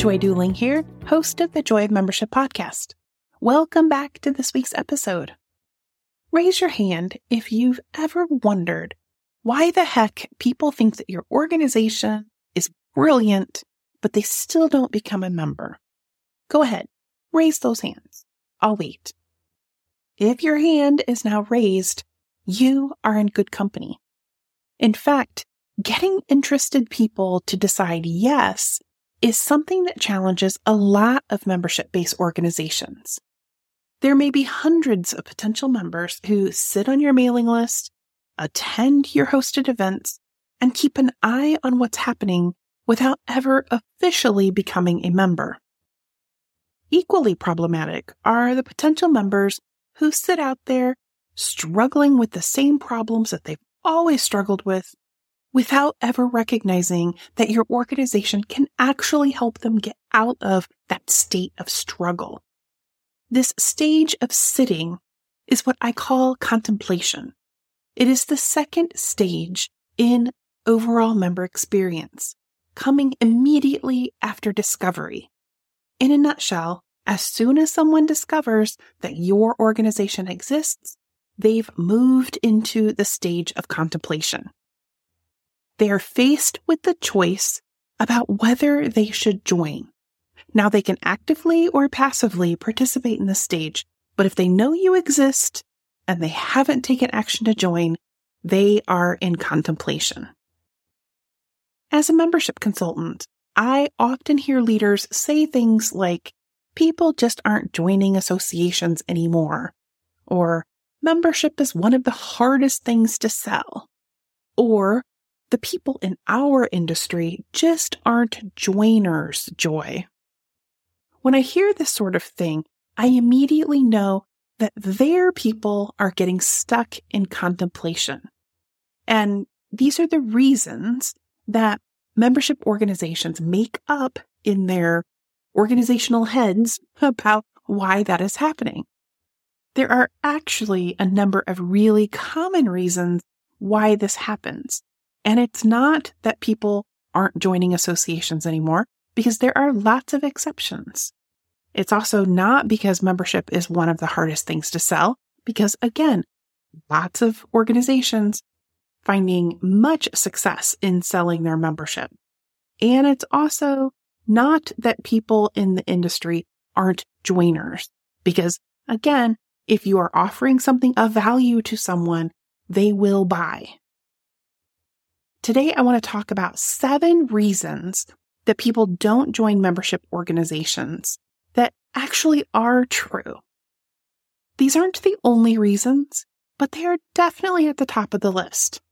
Joy Duling here, host of the Joy of Membership podcast. Welcome back to this week's episode. Raise your hand if you've ever wondered why the heck people think that your organization is brilliant, but they still don't become a member. Go ahead, raise those hands. I'll wait. If your hand is now raised, you are in good company. In fact, getting interested people to decide yes is something that challenges a lot of membership based organizations. There may be hundreds of potential members who sit on your mailing list, attend your hosted events, and keep an eye on what's happening without ever officially becoming a member. Equally problematic are the potential members who sit out there struggling with the same problems that they've always struggled with without ever recognizing that your organization can actually help them get out of that state of struggle. This stage of sitting is what I call contemplation. It is the second stage in overall member experience, coming immediately after discovery. In a nutshell, as soon as someone discovers that your organization exists, they've moved into the stage of contemplation they are faced with the choice about whether they should join. Now they can actively or passively participate in the stage, but if they know you exist and they haven't taken action to join, they are in contemplation. As a membership consultant, I often hear leaders say things like, people just aren't joining associations anymore, or membership is one of the hardest things to sell, or the people in our industry just aren't joiners, Joy. When I hear this sort of thing, I immediately know that their people are getting stuck in contemplation. And these are the reasons that membership organizations make up in their organizational heads about why that is happening. There are actually a number of really common reasons why this happens. And it's not that people aren't joining associations anymore because there are lots of exceptions. It's also not because membership is one of the hardest things to sell, because again, lots of organizations finding much success in selling their membership. And it's also not that people in the industry aren't joiners, because again, if you are offering something of value to someone, they will buy. Today, I want to talk about seven reasons that people don't join membership organizations that actually are true. These aren't the only reasons, but they are definitely at the top of the list.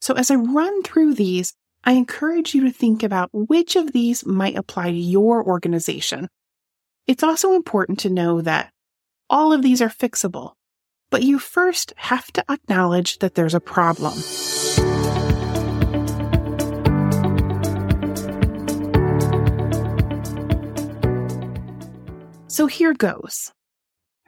So as I run through these, I encourage you to think about which of these might apply to your organization. It's also important to know that all of these are fixable, but you first have to acknowledge that there's a problem. So here goes.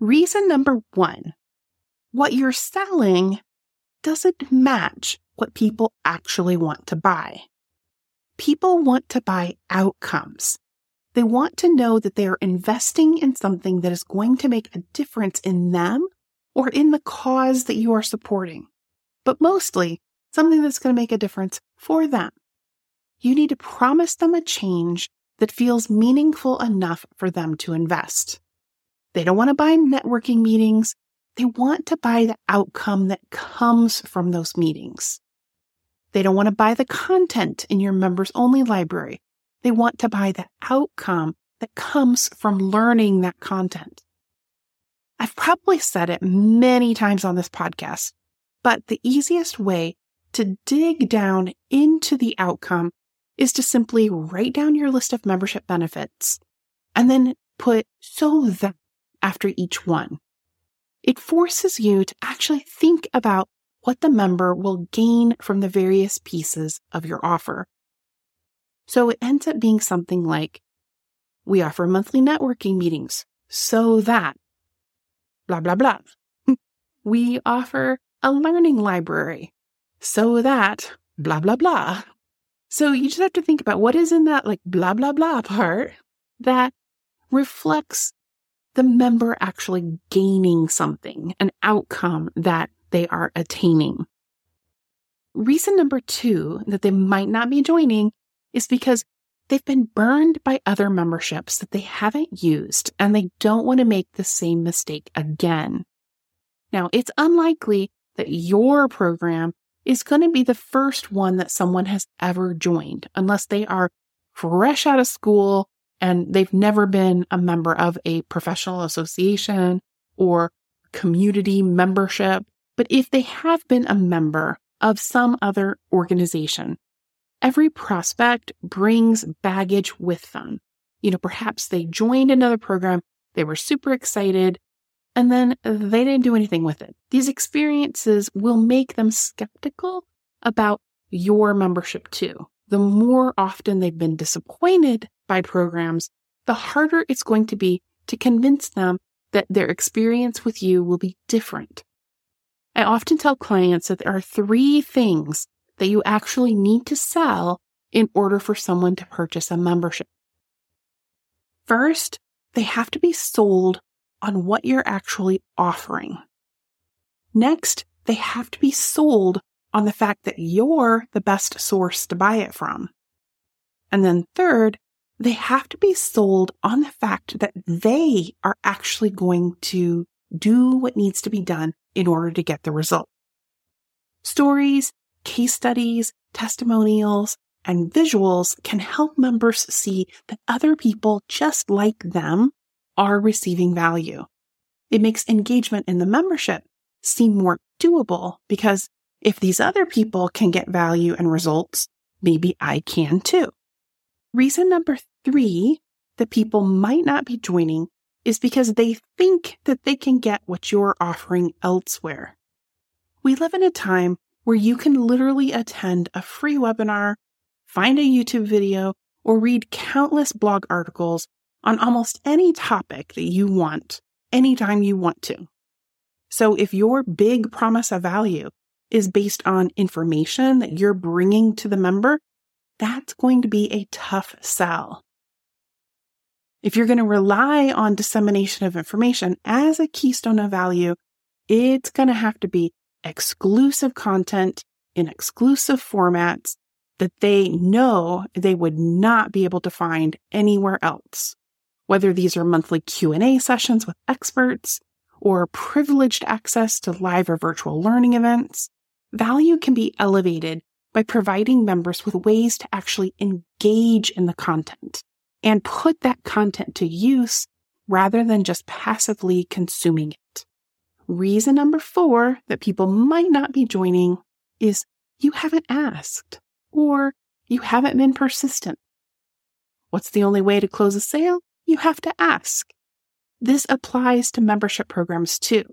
Reason number one what you're selling doesn't match what people actually want to buy. People want to buy outcomes. They want to know that they are investing in something that is going to make a difference in them or in the cause that you are supporting, but mostly something that's going to make a difference for them. you need to promise them a change that feels meaningful enough for them to invest. They don't want to buy networking meetings. They want to buy the outcome that comes from those meetings. They don't want to buy the content in your members only library. They want to buy the outcome that comes from learning that content. I've probably said it many times on this podcast, but the easiest way to dig down into the outcome is to simply write down your list of membership benefits and then put so that after each one. It forces you to actually think about what the member will gain from the various pieces of your offer. So it ends up being something like we offer monthly networking meetings so that blah, blah, blah. we offer a learning library so that blah, blah, blah. So you just have to think about what is in that like blah, blah, blah part that reflects the member actually gaining something, an outcome that they are attaining. Reason number two that they might not be joining is because they've been burned by other memberships that they haven't used and they don't want to make the same mistake again. Now, it's unlikely that your program is going to be the first one that someone has ever joined unless they are fresh out of school and they've never been a member of a professional association or community membership. But if they have been a member of some other organization, every prospect brings baggage with them. You know, perhaps they joined another program, they were super excited, and then they didn't do anything with it. These experiences will make them skeptical about your membership too. The more often they've been disappointed by programs, the harder it's going to be to convince them that their experience with you will be different. I often tell clients that there are three things that you actually need to sell in order for someone to purchase a membership. First, they have to be sold on what you're actually offering. Next, they have to be sold on the fact that you're the best source to buy it from. And then third, they have to be sold on the fact that they are actually going to do what needs to be done in order to get the result. Stories case studies, testimonials, and visuals can help members see that other people just like them are receiving value. It makes engagement in the membership seem more doable because if these other people can get value and results, maybe I can too. Reason number three that people might not be joining is because they think that they can get what you're offering elsewhere. We live in a time where you can literally attend a free webinar, find a YouTube video, or read countless blog articles on almost any topic that you want anytime you want to. So if your big promise of value is based on information that you're bringing to the member, that's going to be a tough sell. If you're going to rely on dissemination of information as a keystone of value, it's going to have to be exclusive content in exclusive formats that they know they would not be able to find anywhere else. Whether these are monthly Q&A sessions with experts or privileged access to live or virtual learning events, value can be elevated by providing members with ways to actually engage in the content and put that content to use rather than just passively consuming it. Reason number four that people might not be joining is you haven't asked or you haven't been persistent. What's the only way to close a sale? You have to ask. This applies to membership programs too.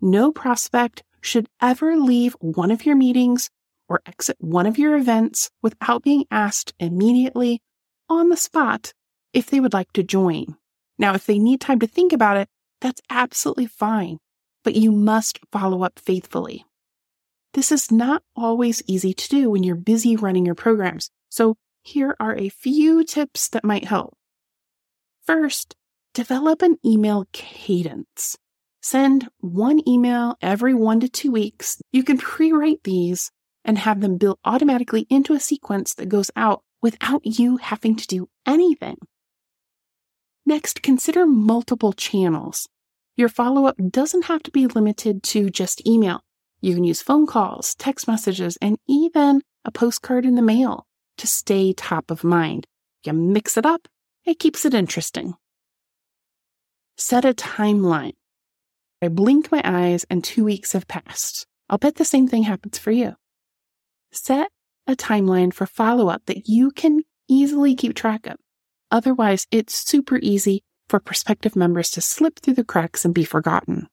No prospect should ever leave one of your meetings or exit one of your events without being asked immediately on the spot if they would like to join. Now, if they need time to think about it, that's absolutely fine but you must follow up faithfully. This is not always easy to do when you're busy running your programs. So here are a few tips that might help. First, develop an email cadence. Send one email every one to two weeks. You can pre write these and have them built automatically into a sequence that goes out without you having to do anything. Next, consider multiple channels. Your follow up doesn't have to be limited to just email. You can use phone calls, text messages, and even a postcard in the mail to stay top of mind. You mix it up, it keeps it interesting. Set a timeline. I blink my eyes and two weeks have passed. I'll bet the same thing happens for you. Set a timeline for follow up that you can easily keep track of. Otherwise, it's super easy for prospective members to slip through the cracks and be forgotten.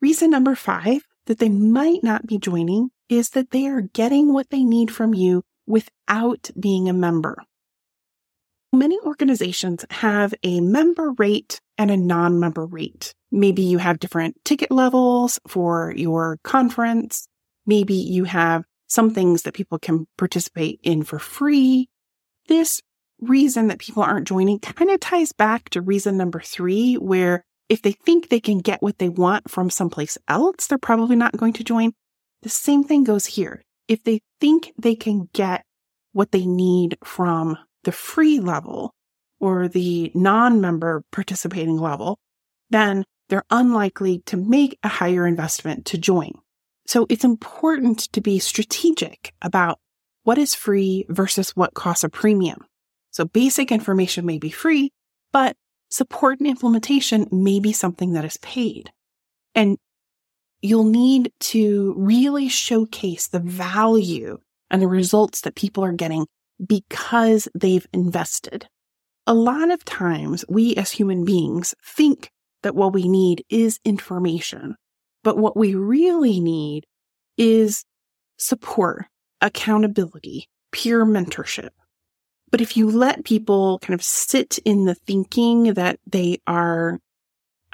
Reason number five that they might not be joining is that they are getting what they need from you without being a member. Many organizations have a member rate and a non member rate. Maybe you have different ticket levels for your conference. Maybe you have some things that people can participate in for free. This reason that people aren't joining kind of ties back to reason number three, where if they think they can get what they want from someplace else, they're probably not going to join. The same thing goes here. If they think they can get what they need from the free level or the non member participating level, then they're unlikely to make a higher investment to join. So it's important to be strategic about what is free versus what costs a premium. So basic information may be free, but support and implementation may be something that is paid. And you'll need to really showcase the value and the results that people are getting because they've invested. A lot of times we as human beings think that what we need is information, but what we really need is support, accountability, peer mentorship. But if you let people kind of sit in the thinking that they are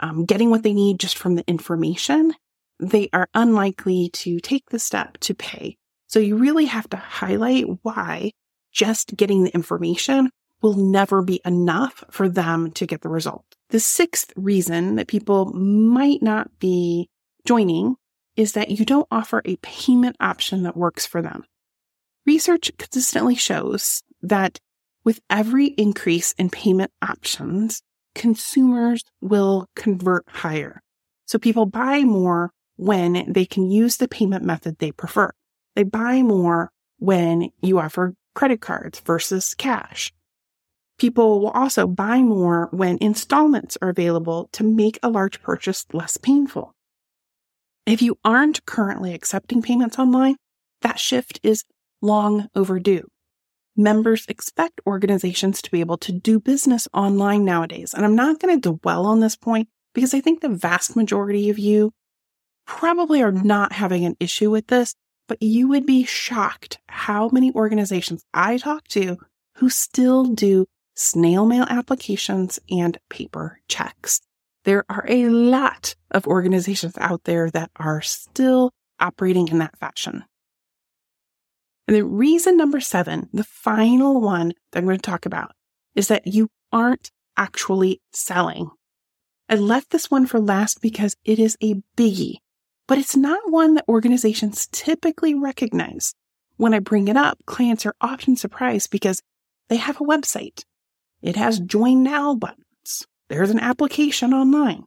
um, getting what they need just from the information, they are unlikely to take the step to pay. So you really have to highlight why just getting the information will never be enough for them to get the result. The sixth reason that people might not be joining is that you don't offer a payment option that works for them. Research consistently shows that with every increase in payment options, consumers will convert higher. So people buy more when they can use the payment method they prefer. They buy more when you offer credit cards versus cash. People will also buy more when installments are available to make a large purchase less painful. If you aren't currently accepting payments online, that shift is long overdue. Members expect organizations to be able to do business online nowadays. And I'm not going to dwell on this point because I think the vast majority of you probably are not having an issue with this, but you would be shocked how many organizations I talk to who still do snail mail applications and paper checks. There are a lot of organizations out there that are still operating in that fashion. And the reason number seven, the final one that I'm going to talk about, is that you aren't actually selling. I left this one for last because it is a biggie, but it's not one that organizations typically recognize. When I bring it up, clients are often surprised because they have a website. It has join now buttons. There's an application online.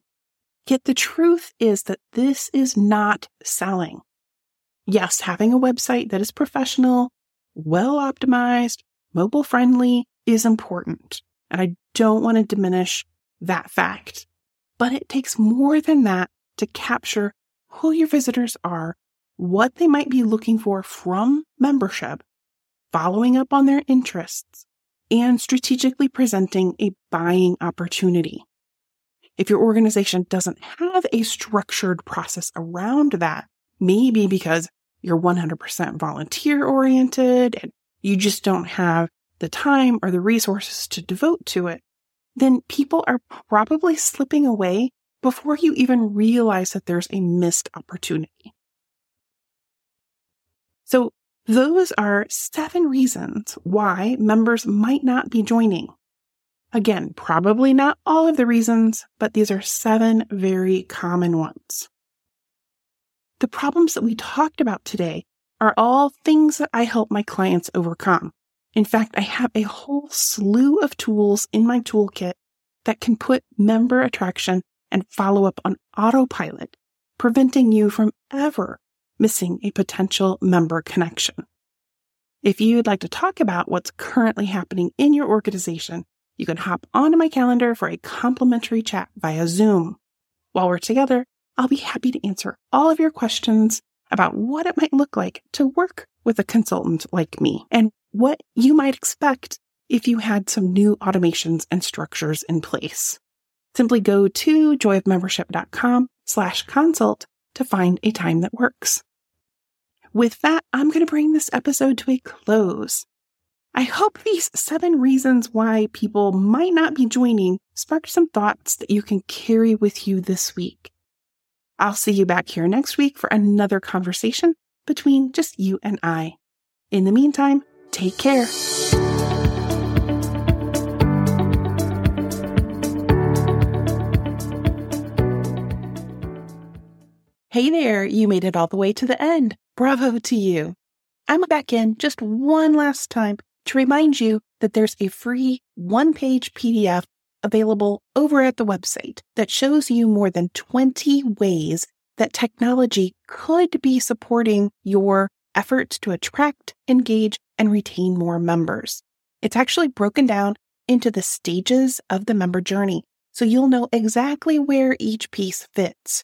Yet the truth is that this is not selling yes, having a website that is professional, well optimized, mobile friendly is important. And I don't want to diminish that fact. But it takes more than that to capture who your visitors are, what they might be looking for from membership, following up on their interests, and strategically presenting a buying opportunity. If your organization doesn't have a structured process around that, maybe because you're 100% volunteer oriented and you just don't have the time or the resources to devote to it, then people are probably slipping away before you even realize that there's a missed opportunity. So those are seven reasons why members might not be joining. Again, probably not all of the reasons, but these are seven very common ones. The problems that we talked about today are all things that I help my clients overcome. In fact, I have a whole slew of tools in my toolkit that can put member attraction and follow up on autopilot, preventing you from ever missing a potential member connection. If you'd like to talk about what's currently happening in your organization, you can hop onto my calendar for a complimentary chat via Zoom. While we're together, I'll be happy to answer all of your questions about what it might look like to work with a consultant like me and what you might expect if you had some new automations and structures in place. Simply go to joyofmembership.com slash consult to find a time that works. With that, I'm going to bring this episode to a close. I hope these seven reasons why people might not be joining sparked some thoughts that you can carry with you this week. I'll see you back here next week for another conversation between just you and I. In the meantime, take care. Hey there, you made it all the way to the end. Bravo to you. I'm back in just one last time to remind you that there's a free one page PDF available over at the website that shows you more than 20 ways that technology could be supporting your efforts to attract, engage, and retain more members. It's actually broken down into the stages of the member journey, so you'll know exactly where each piece fits.